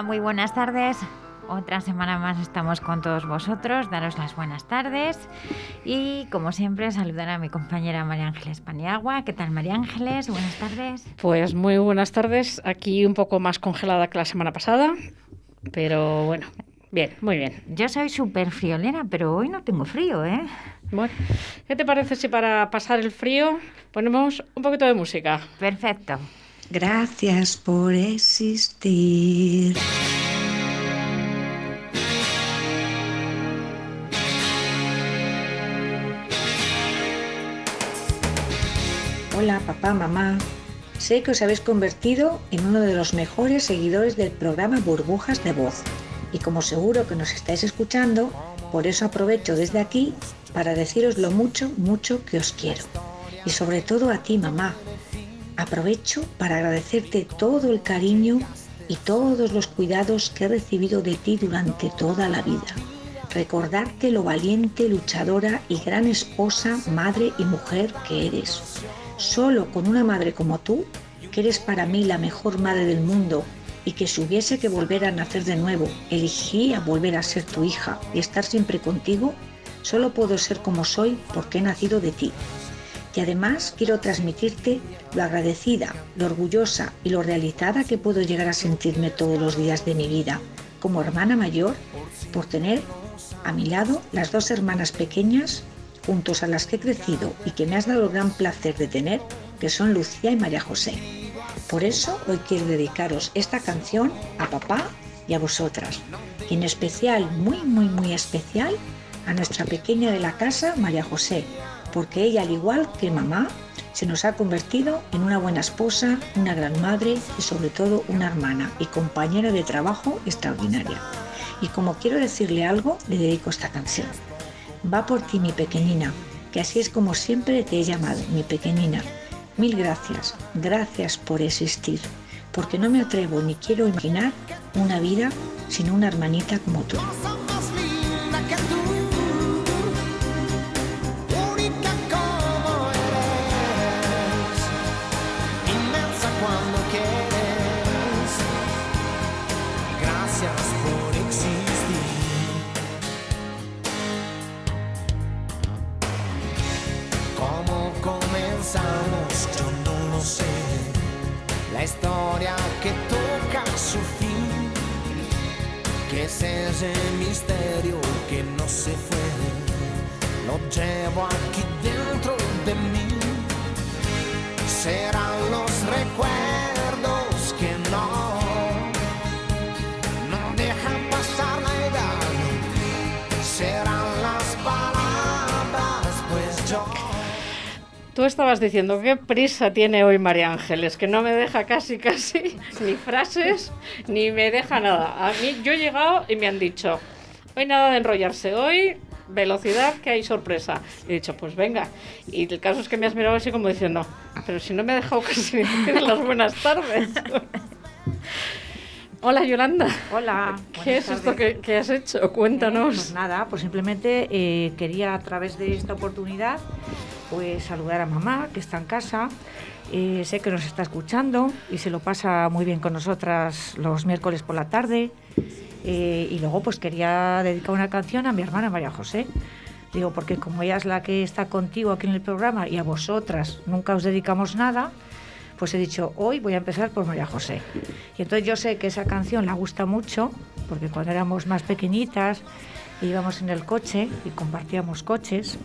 Hola, muy buenas tardes. Otra semana más estamos con todos vosotros, daros las buenas tardes y como siempre saludar a mi compañera María Ángeles Paniagua. ¿Qué tal María Ángeles? Buenas tardes. Pues muy buenas tardes, aquí un poco más congelada que la semana pasada, pero bueno, bien, muy bien. Yo soy súper friolera, pero hoy no tengo frío, ¿eh? Bueno, ¿qué te parece si para pasar el frío ponemos un poquito de música? Perfecto. Gracias por existir. Hola papá, mamá. Sé que os habéis convertido en uno de los mejores seguidores del programa Burbujas de Voz. Y como seguro que nos estáis escuchando, por eso aprovecho desde aquí para deciros lo mucho, mucho que os quiero. Y sobre todo a ti, mamá. Aprovecho para agradecerte todo el cariño y todos los cuidados que he recibido de ti durante toda la vida. Recordarte lo valiente, luchadora y gran esposa, madre y mujer que eres. Solo con una madre como tú, que eres para mí la mejor madre del mundo y que si hubiese que volver a nacer de nuevo, elegiría volver a ser tu hija y estar siempre contigo, solo puedo ser como soy porque he nacido de ti. Y además quiero transmitirte lo agradecida, lo orgullosa y lo realizada que puedo llegar a sentirme todos los días de mi vida como hermana mayor por tener a mi lado las dos hermanas pequeñas juntos a las que he crecido y que me has dado el gran placer de tener, que son Lucía y María José. Por eso hoy quiero dedicaros esta canción a papá y a vosotras, y en especial, muy, muy, muy especial, a nuestra pequeña de la casa, María José, porque ella, al igual que mamá, se nos ha convertido en una buena esposa, una gran madre y sobre todo una hermana y compañera de trabajo extraordinaria. Y como quiero decirle algo, le dedico esta canción. Va por ti, mi pequeñina, que así es como siempre te he llamado, mi pequeñina. Mil gracias, gracias por existir, porque no me atrevo ni quiero imaginar una vida sin una hermanita como tú. Llevo aquí dentro de mí, serán los recuerdos que no, no dejan pasar la edad, serán las palabras, pues yo... Tú estabas diciendo qué prisa tiene hoy María Ángeles, que no me deja casi, casi ni frases, ni me deja nada. A mí, yo he llegado y me han dicho, hoy nada de enrollarse, hoy velocidad, que hay sorpresa. Y he dicho, pues venga. Y el caso es que me has mirado así como diciendo, pero si no me ha dejado casi decir las buenas tardes. Hola Yolanda. Hola. ¿Qué es esto que, que, has hecho? Cuéntanos. Pues nada, pues simplemente eh, quería a través de esta oportunidad pues saludar a mamá que está en casa. Eh, sé que nos está escuchando y se lo pasa muy bien con nosotras los miércoles por la tarde. Eh, y luego pues quería dedicar una canción a mi hermana María José. Digo, porque como ella es la que está contigo aquí en el programa y a vosotras nunca os dedicamos nada, pues he dicho, hoy voy a empezar por María José. Y entonces yo sé que esa canción la gusta mucho, porque cuando éramos más pequeñitas íbamos en el coche y compartíamos coches.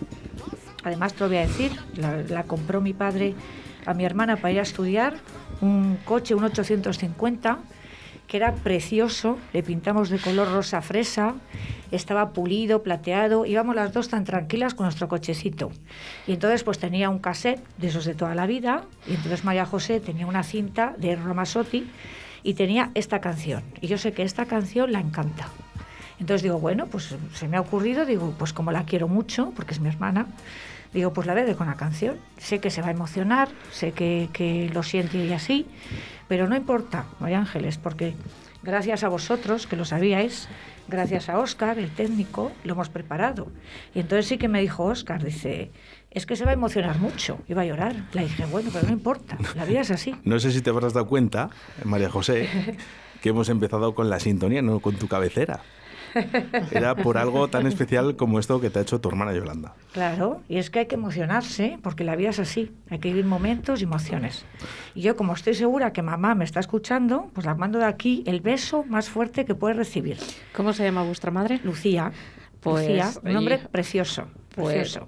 Además, te lo voy a decir, la, la compró mi padre a mi hermana para ir a estudiar, un coche, un 850, que era precioso, le pintamos de color rosa fresa, estaba pulido, plateado, íbamos las dos tan tranquilas con nuestro cochecito. Y entonces pues tenía un cassette de esos de toda la vida, y entonces María José tenía una cinta de Ramasotti y tenía esta canción. Y yo sé que esta canción la encanta. Entonces digo, bueno, pues se me ha ocurrido, digo, pues como la quiero mucho, porque es mi hermana, digo, pues la veré con la canción. Sé que se va a emocionar, sé que, que lo siente y así, pero no importa, María Ángeles, porque gracias a vosotros, que lo sabíais, gracias a Óscar, el técnico, lo hemos preparado. Y entonces sí que me dijo Óscar, dice, es que se va a emocionar mucho, iba a llorar. Le dije, bueno, pero no importa, la vida es así. No sé si te habrás dado cuenta, María José, que hemos empezado con la sintonía, no con tu cabecera. Era por algo tan especial como esto que te ha hecho tu hermana Yolanda. Claro, y es que hay que emocionarse, porque la vida es así, hay que vivir momentos y emociones. Y yo, como estoy segura que mamá me está escuchando, pues la mando de aquí el beso más fuerte que puede recibir. ¿Cómo se llama vuestra madre? Lucía. Pues, Lucía, un nombre oye, precioso. Pues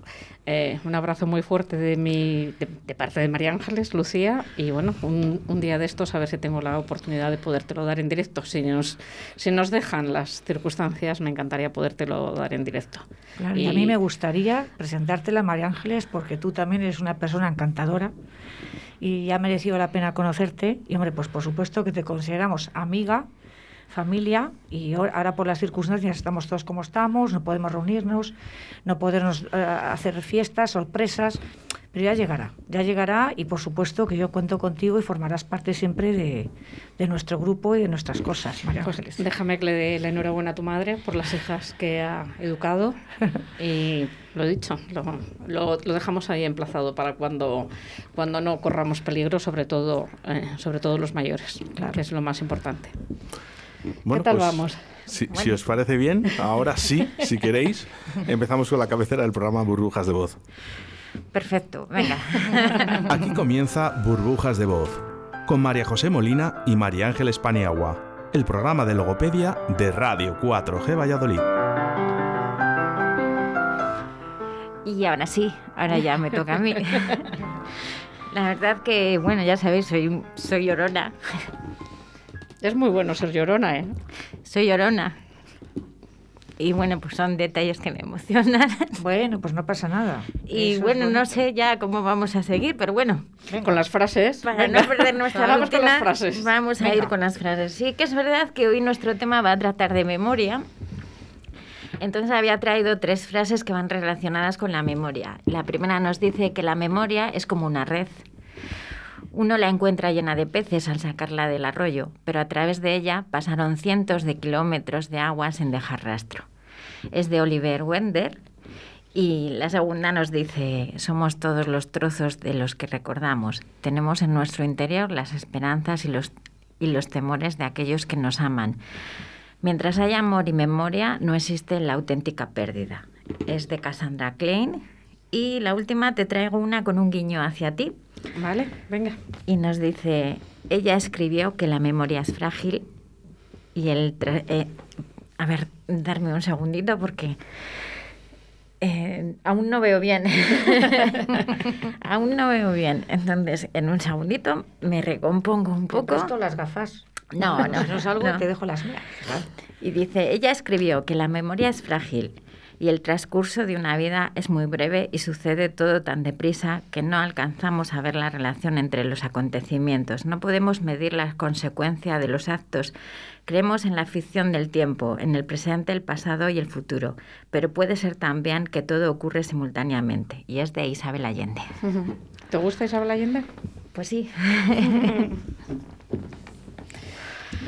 eh, un abrazo muy fuerte de mi de, de parte de María Ángeles, Lucía, y bueno, un, un día de estos a ver si tengo la oportunidad de podértelo dar en directo. Si nos, si nos dejan las circunstancias, me encantaría podértelo dar en directo. Claro, y a mí me gustaría presentártela, María Ángeles, porque tú también eres una persona encantadora y ha merecido la pena conocerte. Y hombre, pues por supuesto que te consideramos amiga, familia, y ahora por las circunstancias estamos todos como estamos, no podemos reunirnos, no podemos eh, hacer fiestas, sorpresas, pero ya llegará, ya llegará y por supuesto que yo cuento contigo y formarás parte siempre de, de nuestro grupo y de nuestras cosas, María Pues Ángeles. déjame que le dé la enhorabuena a tu madre por las hijas que ha educado y lo dicho, lo, lo- lo dejamos ahí emplazado para cuando, cuando no corramos peligro, sobre todo, eh, sobre todo los mayores, Claro. que es lo más importante. Bueno, tal pues, vamos? Si, si os parece bien, ahora sí, si queréis, empezamos con la cabecera del programa Burbujas de Voz. Perfecto, venga. Aquí comienza Burbujas de Voz, con María José Molina y María Ángeles Paniagua, el programa de logopedia de Radio 4G Valladolid. Y ahora sí, ahora ya me toca a mí. La verdad que, bueno, ya sabéis, soy, soy llorona. Es muy bueno ser llorona, ¿eh? Soy llorona. Y bueno, pues son detalles que me emocionan. Bueno, pues no pasa nada. Y Eso bueno, no sé ya cómo vamos a seguir, pero bueno, Con las frases. para venga. no perder nuestra Vamos con rutina, las frases. vamos a Venga. ir con las frases. Sí que es verdad que hoy nuestro tema va a tratar de memoria. Entonces había traído tres frases que van relacionadas con la memoria. La primera nos dice que la memoria es como una red. Uno la encuentra llena de peces al sacarla del arroyo, pero a través de ella pasaron cientos de kilómetros de agua sin dejar rastro. Es de Oliver Wender y la segunda nos dice, somos todos los trozos de los que recordamos. Tenemos en nuestro interior las esperanzas y los, y los temores de aquellos que nos aman. Mientras haya amor y memoria, no existe la auténtica pérdida. Es de Cassandra Klein. Y la última te traigo una con un guiño hacia ti. Vale, venga. Y nos dice, ella escribió que la memoria es frágil y el... tra- eh, a ver, darme un segundito porque eh, aún no veo bien. aún no veo bien. Entonces, en un segundito me recompongo un Te poco. presto las gafas. No, no, no salgo, no. te dejo las mías. Y dice, ella escribió que la memoria es frágil y el transcurso de una vida es muy breve y sucede todo tan deprisa que no alcanzamos a ver la relación entre los acontecimientos. No podemos medir la consecuencia de los actos. Creemos en la ficción del tiempo, en el presente, el pasado y el futuro, pero puede ser también que todo ocurre simultáneamente. Y es de Isabel Allende. ¿Te gusta Isabel Allende? Pues sí.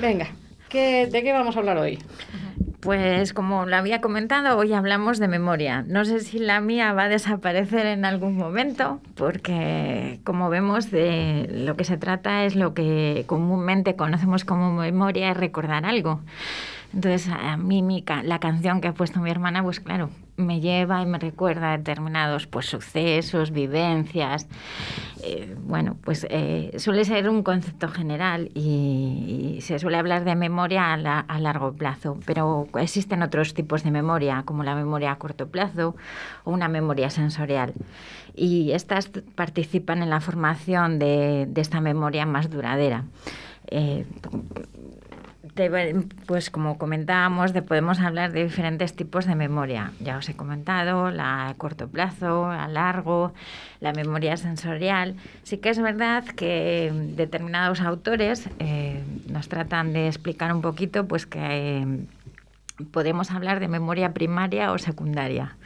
Venga. ¿qué- ¿De qué vamos a hablar hoy? Pues como lo había comentado, hoy hablamos de memoria. No sé si la mía va a desaparecer en algún momento, porque como vemos, de lo que se trata es lo que comúnmente conocemos como memoria, es recordar algo. Entonces, a mí mi la canción que ha puesto mi hermana, pues claro, me lleva y me recuerda determinados pues, sucesos, vivencias. Eh, bueno, pues eh, suele ser un concepto general y, se suele hablar de memoria a, la- a largo plazo, pero existen otros tipos de memoria, como la memoria a corto plazo o una memoria sensorial. Y estas participan en la formación de, de esta memoria más duradera. Eh, pues como comentábamos, de, podemos hablar de diferentes tipos de memoria. Ya os he comentado, la a corto plazo, a largo, la memoria sensorial. Sí que es verdad que determinados autores eh, nos tratan de explicar un poquito pues que eh, podemos hablar de memoria primaria o secundaria.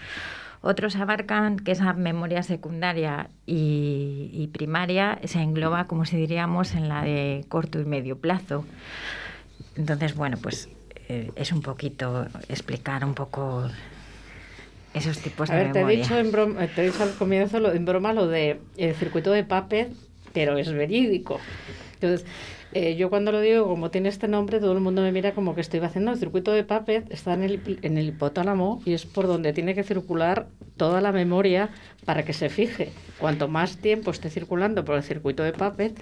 Otros abarcan que esa memoria secundaria y, y primaria se engloba, como si diríamos, en la de corto y medio plazo. Entonces, bueno, pues eh, es un poquito explicar un poco esos tipos A de ver, te he, dicho en broma, te he dicho al comienzo lo- en broma lo de el circuito de Puppet, pero es verídico. Entonces, eh, yo cuando lo digo, como tiene este nombre, todo el mundo me mira como que estoy haciendo el circuito de Puppet, está en el, en el hipotálamo y es por donde tiene que circular toda la memoria para que se fije. Cuanto más tiempo esté circulando por el circuito de Puppet,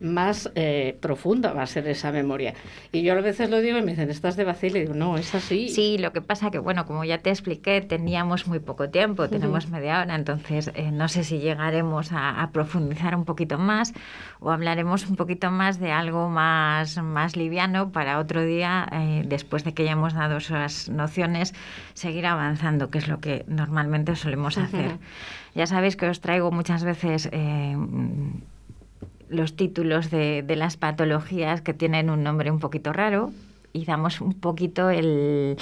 más eh, profunda va a ser esa memoria. Y yo a veces lo digo y me dicen, ¿estás de vacío? Y digo, no, es así. Sí, lo que pasa que, bueno, como ya te expliqué, teníamos muy poco tiempo, tenemos media hora, entonces eh, no sé si llegaremos a, profundizar un poquito más o hablaremos un poquito más de algo más, más liviano para otro día, eh, después de que ya hemos dado esas nociones, seguir avanzando, que es lo que normalmente solemos hacer. Ya sabéis que os traigo muchas veces los títulos de, de las patologías que tienen un nombre un poquito raro y damos un poquito el,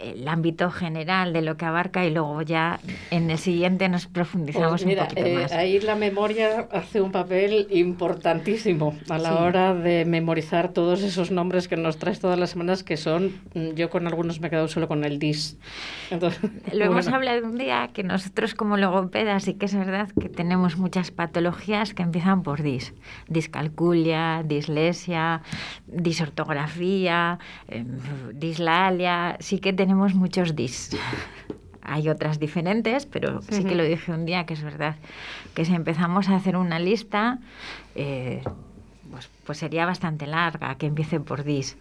el ámbito general de lo que abarca y luego ya en el siguiente nos profundizamos pues un poquito eh, más. Ahí la memoria hace un papel importantísimo a la hora de memorizar todos esos nombres que nos traes todas las semanas, que son, mm, yo con algunos me he quedado solo con el DIS. lo hemos hablado un día que nosotros como logopedas sí que es verdad que tenemos muchas patologías que empiezan por DIS. Discalculia, dislexia, disortografía, eh, dislalia, sí que tenemos tenemos muchos dis. Hay otras diferentes, pero sí que lo dije un día, que es verdad, que si empezamos a hacer una lista, eh, pues, pues, sería bastante larga, que empiece por dis.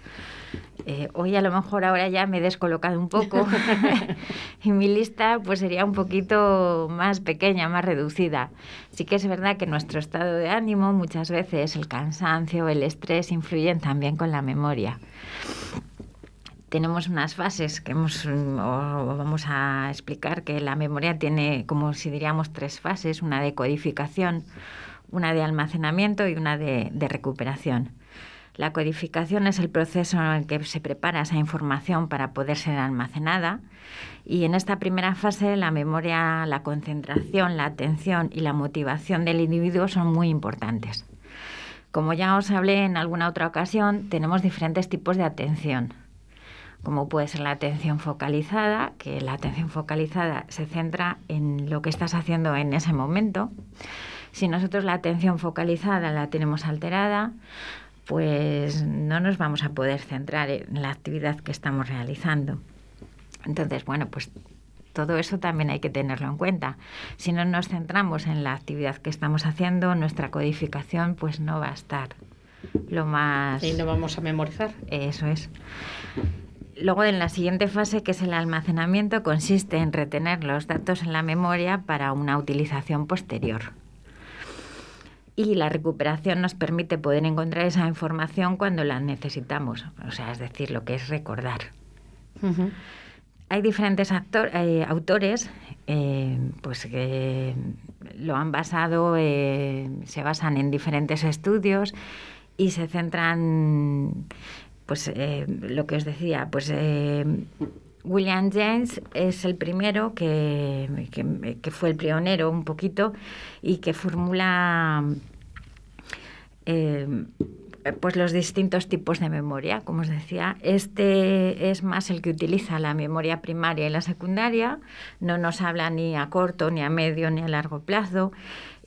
Eh, hoy a lo mejor ahora ya me he descolocado un poco y mi lista pues sería un poquito más pequeña, más reducida. Sí que es verdad que nuestro estado de ánimo muchas veces, el cansancio, el estrés influyen también con la memoria tenemos unas fases que hemos, vamos a explicar que la memoria tiene, como si diríamos, tres fases, una de codificación, una de almacenamiento y una de, recuperación. La codificación es el proceso en el que se prepara esa información para poder ser almacenada y en esta primera fase la memoria, la concentración, la atención y la motivación del individuo son muy importantes. Como ya os hablé en alguna otra ocasión, tenemos diferentes tipos de atención como puede ser la atención focalizada, que la atención focalizada se centra en lo que estás haciendo en ese momento. Si nosotros la atención focalizada la tenemos alterada, pues no nos vamos a poder centrar en la actividad que estamos realizando. Entonces, bueno, pues todo eso también hay que tenerlo en cuenta. Si no nos centramos en la actividad que estamos haciendo, nuestra codificación pues no va a estar lo más... Y no vamos a memorizar. Eso es. Luego, en la siguiente fase, que es el almacenamiento, consiste en retener los datos en la memoria para una utilización posterior. Y la recuperación nos permite poder encontrar esa información cuando la necesitamos, o sea, es decir, lo que es recordar. Hay diferentes eh, autores eh, pues que lo han basado, eh, se basan en diferentes estudios y se centran pues eh, lo que os decía, pues eh, William James es el primero que, fue el pionero un poquito y que formula eh, pues los distintos tipos de memoria, como os decía. Este es más el que utiliza la memoria primaria y la secundaria, no nos habla ni a corto, ni a medio, ni a largo plazo.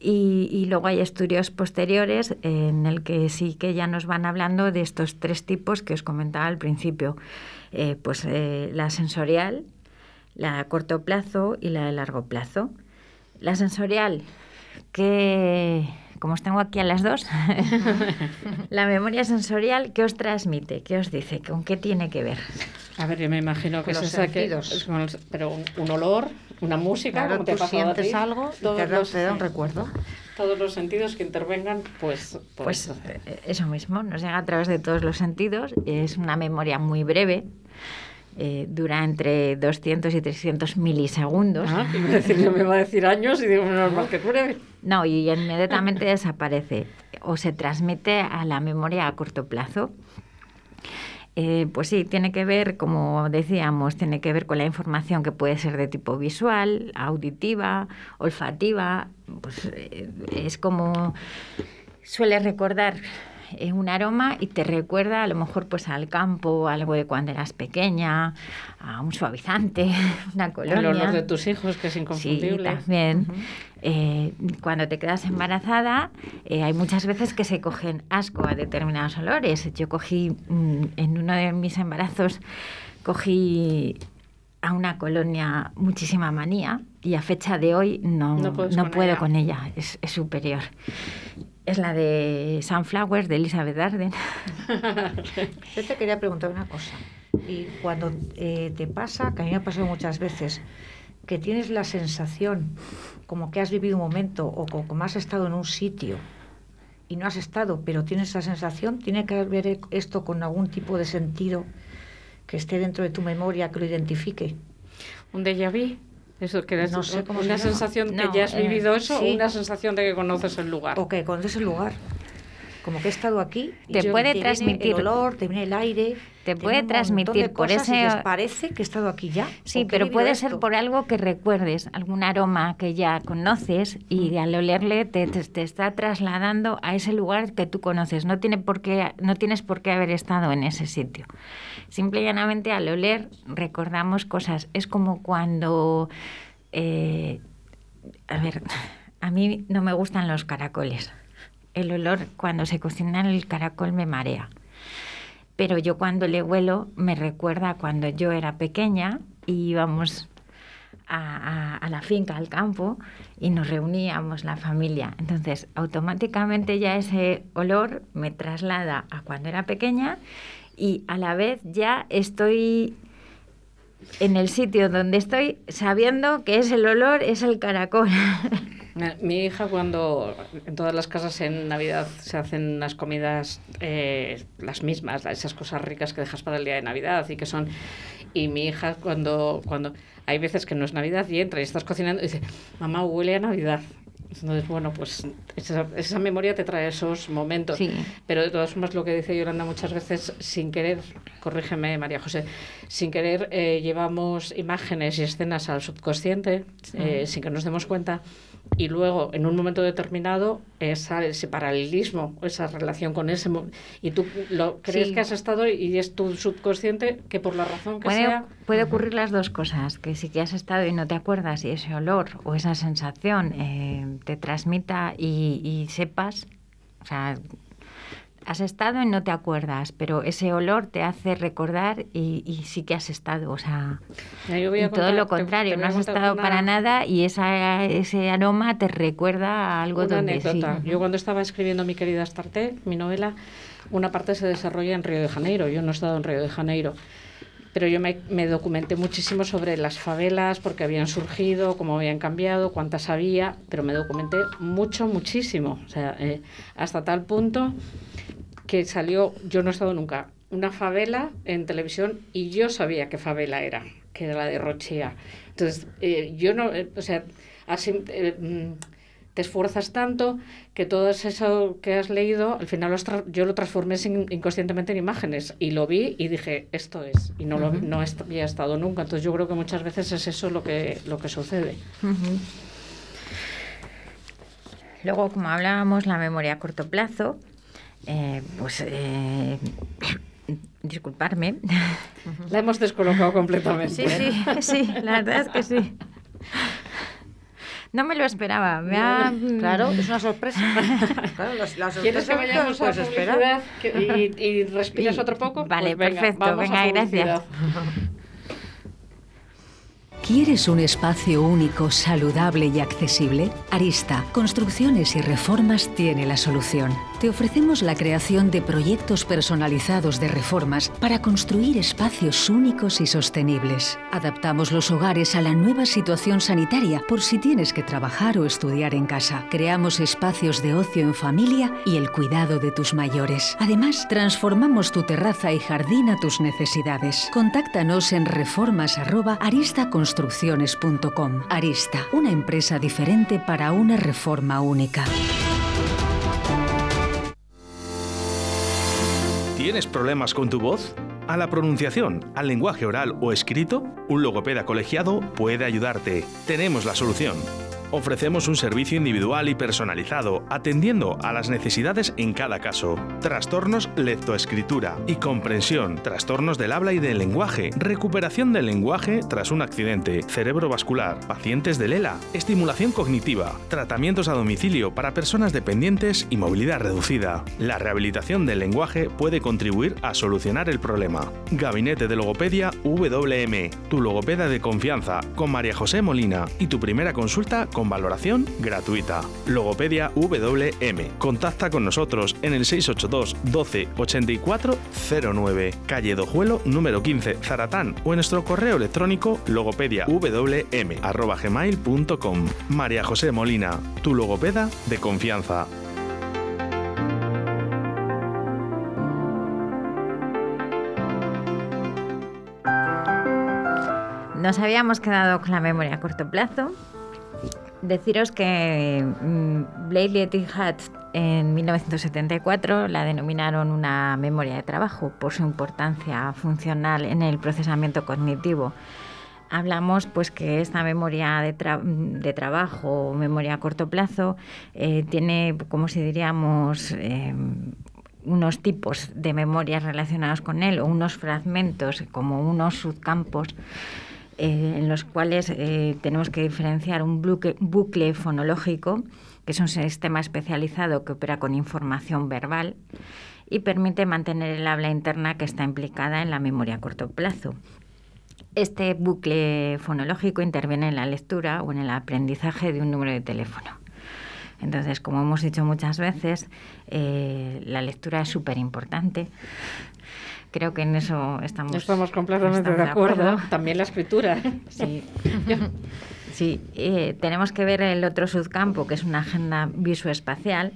Y, luego hay estudios posteriores en el que sí que ya nos van hablando de estos tres tipos que os comentaba al principio. Eh, pues eh, la sensorial, la a corto plazo y la de largo plazo. La sensorial, que como os tengo aquí a las dos, la memoria sensorial, ¿qué os transmite? ¿Qué os dice? ¿Con qué tiene que ver? A ver, yo me imagino que es esa que, pero un, olor, una música, como te sientes algo todos te, los, da un recuerdo. Todos los sentidos que intervengan, pues, pues, pues eh, eso mismo, nos llega a través de todos los sentidos. Es una memoria muy breve, eh, dura entre 200 y 300 milisegundos. Ah, me, decir, me iba a decir años y digo, normal que breve. No, y inmediatamente desaparece o se transmite a la memoria a corto plazo. Eh, pues sí, tiene que ver, como decíamos, tiene que ver con la información que puede ser de tipo visual, auditiva, olfativa. Pues eh, es como suele recordar eh, un aroma y te recuerda a lo mejor pues al campo, algo de cuando eras pequeña, a un suavizante, una colonia. El olor de tus hijos, que es Sí, inconfundible. también. Eh, cuando te quedas embarazada, eh, hay muchas veces que se cogen asco a determinados olores. Yo cogí, mm, en uno de mis embarazos, cogí a una colonia muchísima manía y a fecha de hoy no, No no, puedes con puedo ella. con ella, es, es superior. Es la de Sunflowers de Elizabeth Arden. Yo te quería preguntar una cosa. Y cuando eh, te pasa, que a mí me ha pasado muchas veces, que tienes la sensación como que has vivido un momento o co- como has estado en un sitio y no has estado, pero tienes esa sensación, tiene que ver esto con algún tipo de sentido que esté dentro de tu memoria que lo identifique. Un déjà vu. Eso que No sé cómo una se sensación No, que ya has eh, vivido eso sí. o una sensación de que conoces el lugar. O que conoces el lugar. Como que he estado aquí. y Te puede viene transmitir- el olor, te viene el aire. Te viene puede transmitir por cosas y ese- dices, parece que he estado aquí ya. Sí, pero puede ser esto". por algo que recuerdes, algún aroma que ya conoces y al olerle te, te- te está trasladando a ese lugar que tú conoces. No, tiene por qué, no tienes por qué haber estado en ese sitio. Simple y llanamente al oler recordamos cosas. Es como cuando... eh, a ver, a mí no me gustan los caracoles. El olor cuando se cocina el caracol me marea pero yo cuando le huelo me recuerda cuando yo era pequeña y íbamos a, a- la finca, al campo, y nos reuníamos la familia. Entonces, automáticamente ya ese olor me traslada a cuando era pequeña y a la vez ya estoy en el sitio donde estoy sabiendo que ese el olor es el caracol. Mi hija cuando en todas las casas en Navidad se hacen unas comidas eh, las mismas, esas cosas ricas que dejas para el día de Navidad y que son y mi hija cuando cuando hay veces que no es Navidad y entra y estás cocinando y dice mamá huele a Navidad entonces bueno pues esa, esa memoria te trae esos momentos. Sí. pero de todas formas lo que dice Yolanda muchas veces sin querer corrígeme María José sin querer eh, llevamos imágenes y escenas al subconsciente eh, sin que nos demos cuenta y luego en un momento determinado esa, ese paralelismo, esa relación con ese y tú lo crees Sí. que has estado y es tu subconsciente que por la razón que Puede, sea puede ocurrir las dos cosas, que sí que has estado y no te acuerdas y ese olor o esa sensación eh, te transmita y, y sepas, o sea, has estado y no te acuerdas, pero ese olor te hace recordar y, y sí que has estado, o sea, yo voy a y todo contar- lo te- contrario, te voy no has estado una- para nada y esa, ese aroma te recuerda a algo una donde anécdota. sí. Yo cuando estaba escribiendo mi querida Astarte, mi novela, una parte se desarrolla en Río de Janeiro. Yo no he estado en Río de Janeiro. Pero yo me, me documenté muchísimo sobre las favelas, porque habían surgido, cómo habían cambiado, cuántas había, pero me documenté mucho, muchísimo. O sea, eh, hasta tal punto que salió, yo no he estado nunca, una favela en televisión y yo sabía qué favela era, que era la de Rochea. Entonces, eh, yo no, eh, o sea, así, eh, mm, te esfuerzas tanto que todo eso que has leído, al final tra- yo lo transformé sin- inconscientemente en imágenes y lo vi y dije, esto es, y no, lo, no había estado nunca. Entonces yo creo que muchas veces es eso lo que, lo que sucede. Luego, como hablábamos, la memoria a corto plazo, eh, pues eh, disculparme. La hemos descolocado completamente. Sí, sí, sí, la verdad es que sí. No me lo esperaba. Me ha- Claro, es una sorpresa. Claro, las- la ¿Quieres que vayamos a esperar. que- y, y respiras Sí. otro poco? Vale, Pues venga, perfecto, vamos a venga, gracias. ¿Quieres un espacio único, saludable y accesible? Arista, Construcciones y Reformas tiene la solución. Te ofrecemos la creación de proyectos personalizados de reformas para construir espacios únicos y sostenibles. Adaptamos los hogares a la nueva situación sanitaria por si tienes que trabajar o estudiar en casa. Creamos espacios de ocio en familia y el cuidado de tus mayores. Además, transformamos tu terraza y jardín a tus necesidades. Contáctanos en reformas@aristaconstrucciones.com. Arista, una empresa diferente para una reforma única. ¿Tienes problemas con tu voz? ¿A la pronunciación, al lenguaje oral o escrito? Un logopeda colegiado puede ayudarte. Tenemos la solución. Ofrecemos un servicio individual y personalizado, atendiendo a las necesidades en cada caso. Trastornos lectoescritura y comprensión, trastornos del habla y del lenguaje, recuperación del lenguaje tras un accidente, cerebrovascular, pacientes de Lela, estimulación cognitiva, tratamientos a domicilio para personas dependientes y movilidad reducida. La rehabilitación del lenguaje puede contribuir a solucionar el problema. Gabinete de Logopedia WM, tu logopeda de confianza, con María José Molina y tu primera consulta con valoración gratuita. Logopedia WM. Contacta con nosotros en el 682 12 84 09, calle Dojuelo número 15, Zaratán o en nuestro correo electrónico logopediawm@gmail.com. María José Molina, tu logopeda de confianza. Nos habíamos quedado con la memoria a corto plazo. Deciros que mm, Blakely et Hatch en 1974 la denominaron una memoria de trabajo por su importancia funcional en el procesamiento cognitivo. Hablamos pues que esta memoria de, de trabajo o memoria a corto plazo eh, tiene, como si diríamos, eh, unos tipos de memorias relacionados con él o unos fragmentos como unos subcampos eh, en los cuales eh, tenemos que diferenciar un bucle, fonológico, que es un sistema especializado que opera con información verbal y permite mantener el habla interna que está implicada en la memoria a corto plazo. Este bucle fonológico interviene en la lectura o en el aprendizaje de un número de teléfono. Entonces, como hemos dicho muchas veces, eh, la lectura es súper importante Creo que en eso estamos. Estamos completamente de, acuerdo. También la escritura. Sí. sí. Eh, tenemos que ver el otro subcampo, que es una agenda visoespacial,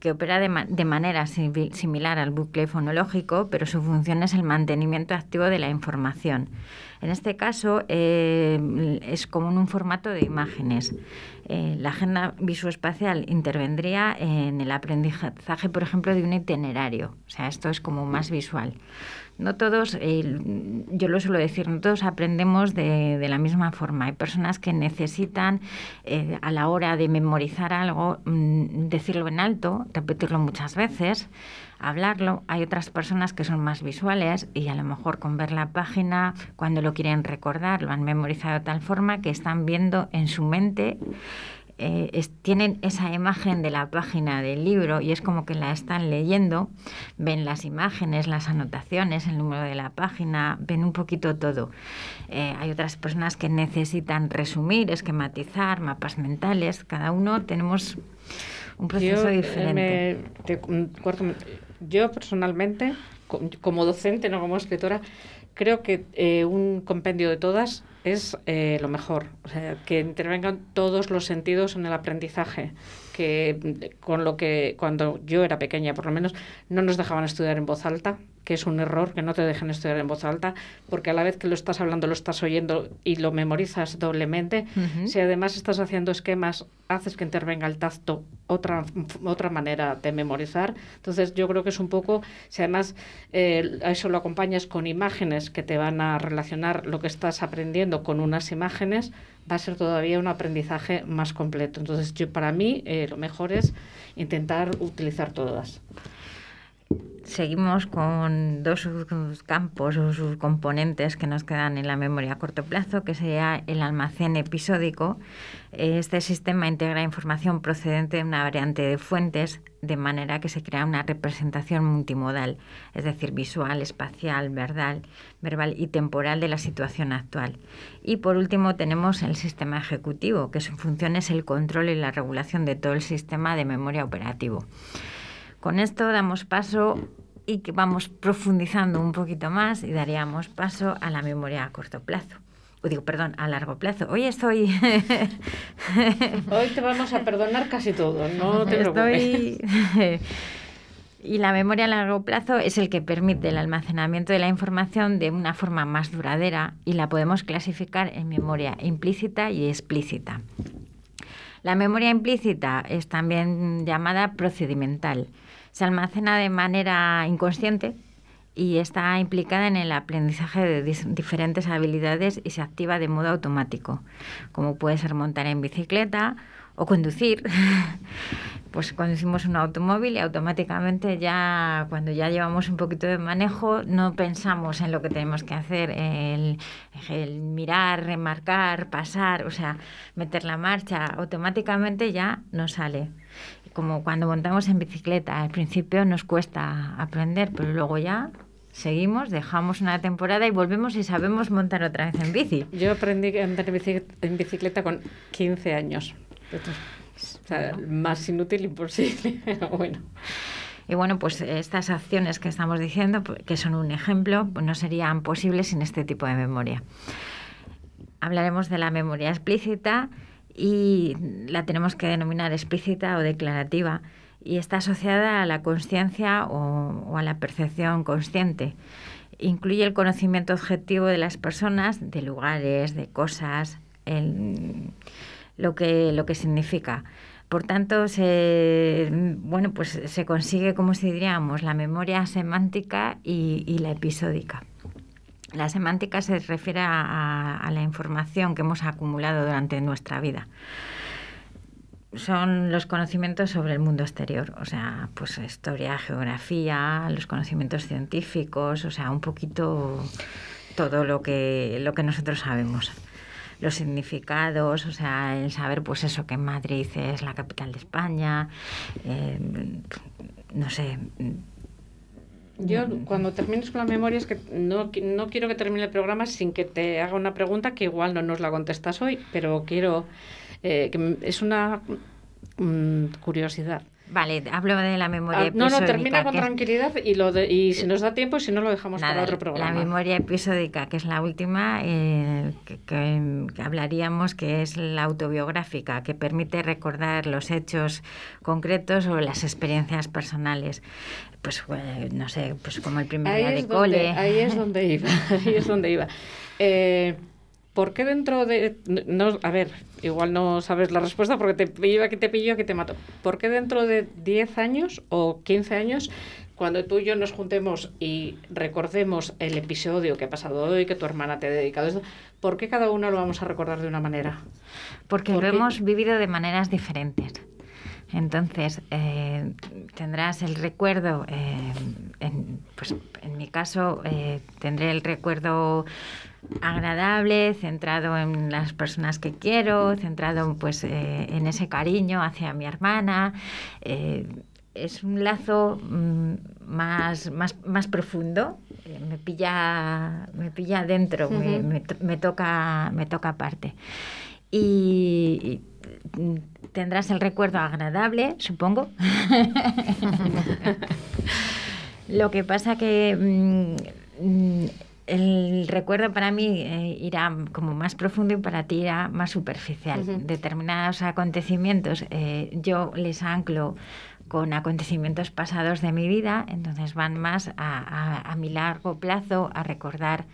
que opera de, de, manera similar al bucle fonológico, pero su función es el mantenimiento activo de la información. En este caso eh, es como en un formato de imágenes. La agenda visoespacial intervendría en el aprendizaje, por ejemplo, de un itinerario. O sea, esto es como más visual no todos, yo lo suelo decir, no todos aprendemos de, la misma forma. Hay personas que necesitan eh, a la hora de memorizar algo mm, decirlo en alto, repetirlo muchas veces, hablarlo. Hay otras personas que son más visuales y a lo mejor con ver la página, cuando lo quieren recordar, lo han memorizado de tal forma que están viendo en su mente eh, tienen esa imagen de la página del libro y es como que la están leyendo, ven las imágenes, las anotaciones, el número de la página, ven un poquito todo. Eh, hay otras personas que necesitan resumir, esquematizar, mapas mentales, cada uno tenemos un proceso yo, diferente. Yo personalmente, como docente, no como escritora, creo que eh, un compendio de todas es eh, lo mejor, o sea, que intervengan todos los sentidos en el aprendizaje, que con lo que cuando yo era pequeña por lo menos no nos dejaban estudiar en voz alta, que es un error que no te dejen estudiar en voz alta, porque a la vez que lo estás hablando lo estás oyendo y lo memorizas doblemente. Si además estás haciendo esquemas, haces que intervenga el tacto, otra, otra manera de memorizar. Entonces yo creo que es un poco, si además eh, a eso lo acompañas con imágenes que te van a relacionar lo que estás aprendiendo con unas imágenes, va a ser todavía un aprendizaje más completo. Entonces yo para mí eh, lo mejor es intentar utilizar todas seguimos con dos campos o sus componentes que nos quedan en la memoria a corto plazo, que sería el almacén episódico. Este sistema integra información procedente de una variante de fuentes de manera que se crea una representación multimodal, es decir, visual, espacial, verbal, verbal y temporal de la situación actual. Y por último tenemos el sistema ejecutivo, que su función es el control y la regulación de todo el sistema de memoria operativo. Con esto damos paso y que vamos profundizando un poquito más y daríamos paso a la memoria a corto plazo. O digo, perdón, a largo plazo. Hoy estoy... Hoy te vamos a perdonar casi todo, no te estoy... Y la memoria a largo plazo es el que permite el almacenamiento de la información de una forma más duradera y la podemos clasificar en memoria implícita y explícita. La memoria implícita es también llamada procedimental se almacena de manera inconsciente y está implicada en el aprendizaje de diferentes habilidades y se activa de modo automático, como puede ser montar en bicicleta o conducir. pues conducimos un automóvil y automáticamente ya cuando ya llevamos un poquito de manejo no pensamos en lo que tenemos que hacer, el, mirar, remarcar, pasar, o sea, meter la marcha, automáticamente ya nos sale como cuando montamos en bicicleta. Al principio nos cuesta aprender, pero luego ya seguimos, dejamos una temporada y volvemos y sabemos montar otra vez en bici. Yo aprendí a andar en bicicleta con 15 años. O sea, más inútil imposible, bueno. Y bueno, pues estas acciones que estamos diciendo, pues, que son un ejemplo, pues no serían posibles sin este tipo de memoria. Hablaremos de la memoria explícita y la tenemos que denominar explícita o declarativa y está asociada a la conciencia o, a la percepción consciente. Incluye el conocimiento objetivo de las personas, de lugares, de cosas, lo, que, lo que significa. Por tanto, se, bueno, pues se consigue, como si diríamos, la memoria semántica y la episódica. La semántica se refiere a, la información que hemos acumulado durante nuestra vida. Son los conocimientos sobre el mundo exterior, o sea, pues historia, geografía, los conocimientos científicos, o sea, un poquito todo lo que, lo que nosotros sabemos los significados, o sea, el saber, pues eso, que Madrid es la capital de España, eh, no sé, yo, cuando termines con la memoria, es que no, no quiero que termine el programa sin que te haga una pregunta que igual no nos la contestas hoy, pero quiero. Eh, que es una mm, curiosidad. Vale, hablo de la memoria episódica. Ah, no, no, termina con tranquilidad y, lo de, y si nos da tiempo, si no, lo dejamos para otro programa. La memoria episódica, que es la última eh, que, hablaríamos, que es la autobiográfica, que permite recordar los hechos concretos o las experiencias personales. Pues, eh, no sé, pues como el primer día de cole. Ahí es donde iba, ahí es donde iba. Eh, ¿Por qué dentro de... No, a ver, igual no sabes la respuesta porque te pillo aquí, te pillo aquí, te mato. ¿Por qué dentro de 10 años o 15 años, cuando tú y yo nos juntemos y recordemos el episodio que ha pasado hoy, que tu hermana te ha dedicado esto, ¿por qué cada uno lo vamos a recordar de una manera? Porque lo hemos vivido de maneras diferentes. Entonces, eh, tendrás el recuerdo, eh, en, pues en mi caso, eh, tendré el recuerdo agradable, centrado en las personas que quiero, centrado pues, en ese cariño hacia mi hermana. es un lazo mm, más, más, más profundo, me pilla, me pilla dentro, me, me, toca, me toca aparte. y tendrás el recuerdo agradable, supongo. Lo que pasa que mm, el recuerdo para mí eh, irá como más profundo y para ti irá más superficial. Determinados acontecimientos eh, yo les anclo con acontecimientos pasados de mi vida, entonces van más a mi largo plazo a recordar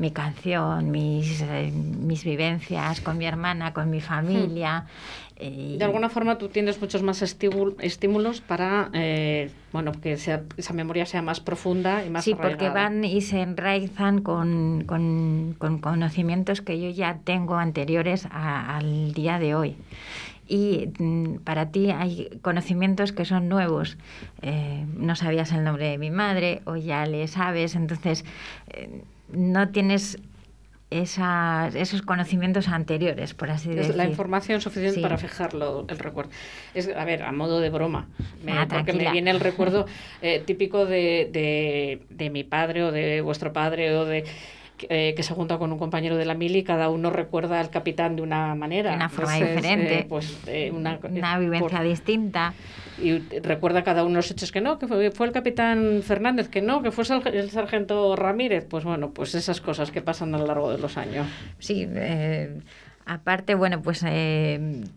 mi canción, mis, eh, mis vivencias con mi hermana, con mi familia. Hmm. Eh, de alguna forma tú tienes muchos más estímulos para eh, bueno, que esa memoria sea más profunda y más Sí, porque van y se enraizan con, con, conocimientos que yo ya tengo anteriores al día de hoy y mm, para ti hay conocimientos que son nuevos. no sabías el nombre de mi madre o ya le sabes, entonces no tienes esas, esos conocimientos anteriores, por así decirlo. La información suficiente para fijarlo, el recuerdo. Es, a ver, a modo de broma, ah, porque me viene el recuerdo eh, típico de, de, de mi padre o de vuestro padre o de eh, que se junta con un compañero de la mili y cada uno recuerda al capitán de una manera. De una forma diferente. Eh, pues, eh, una, vivencia distinta. Y recuerda cada uno los hechos que no, que fue, fue el capitán Fernández, que no, que fue el, sargento Ramírez. Pues bueno, pues esas cosas que pasan a lo largo de los años. Sí, Aparte, bueno, pues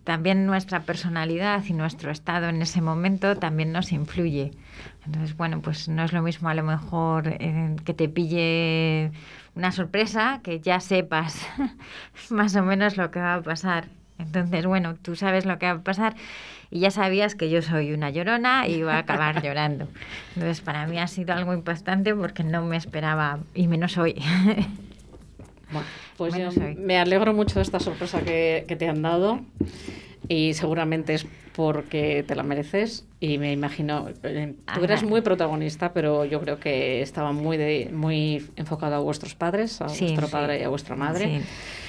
también nuestra personalidad y nuestro estado en ese momento también nos influye. Entonces, bueno, pues no es lo mismo a lo mejor que te pille una sorpresa que ya sepas más o menos lo que va a pasar. Entonces, bueno, tú sabes lo que va a pasar y ya sabías que yo soy una llorona y iba a acabar llorando. Entonces para mí ha sido algo impactante porque no me esperaba, y menos hoy. Bueno, pues Menos yo hoy. me alegro mucho de esta sorpresa que, que te han dado y seguramente es porque te la mereces y me imagino, eh, tú eres Ajá. muy protagonista, pero yo creo que estaba muy de, muy enfocado a vuestros padres, a Sí, vuestro sí. padre y a vuestra madre.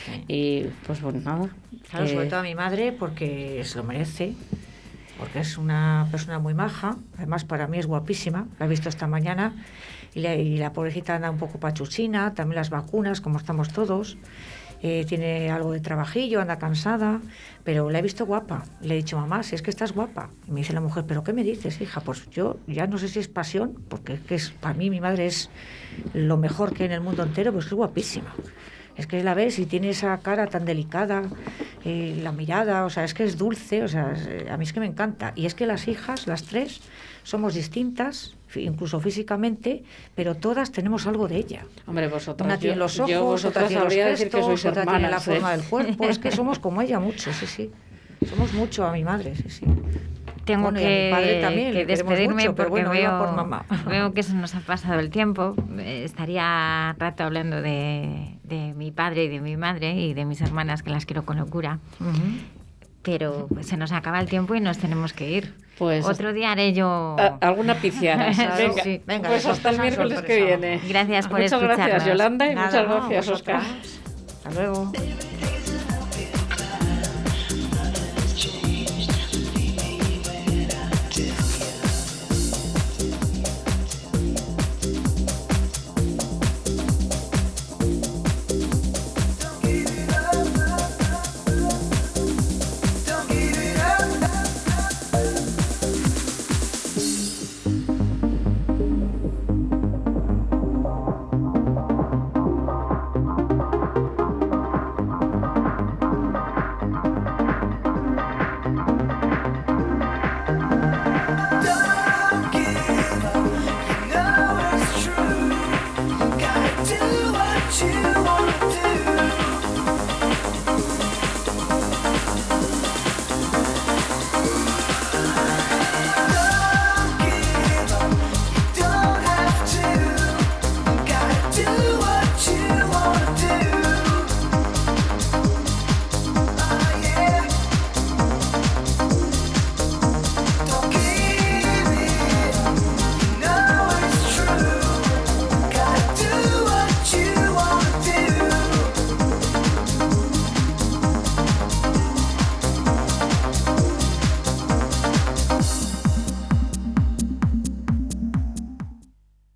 Sí. Y pues bueno, nada. Claro, que- sobre todo a mi madre porque se lo merece, porque es una persona muy maja, además para mí es guapísima, la he visto esta mañana, y la, y la pobrecita anda un poco pachuchina, también las vacunas, como estamos todos, eh, tiene algo de trabajillo, anda cansada, pero la he visto guapa, le he dicho, mamá, si es que estás guapa, y me dice la mujer, pero ¿qué me dices, hija? Pues yo ya no sé si es pasión, porque es que es, para mí mi madre es lo mejor que hay en el mundo entero, pues es guapísima. Es que la ves y tiene esa cara tan delicada, eh, la mirada, o sea, es que es dulce, o sea, es- eh, a mí es que me encanta. Y es que las hijas, las tres, somos distintas, incluso físicamente, pero todas tenemos algo de ella. Hombre, vosotras. Una tiene yo- los ojos, otra tiene los sabría decir que gestos, otra tiene la ¿eh? forma del cuerpo. Es que somos como ella mucho, sí, sí. Somos mucho a mi madre, sí, sí. Tengo Bueno, y a que, mi padre también, que despedirme mucho, porque bueno, veo, por mamá. veo que se nos ha pasado el tiempo. Eh, Estaría rato hablando de, de mi padre y de mi madre y de mis hermanas que las quiero con locura. Pero pues, se nos acaba el tiempo y nos tenemos que ir. Pues Otro día haré yo... a- alguna piciara. Claro, venga, sí. Venga, pues hasta el miércoles que viene. Gracias por Muchas gracias, escucharnos. Yolanda, y Nada, muchas no, gracias, Oscar. vosotras. Hasta luego.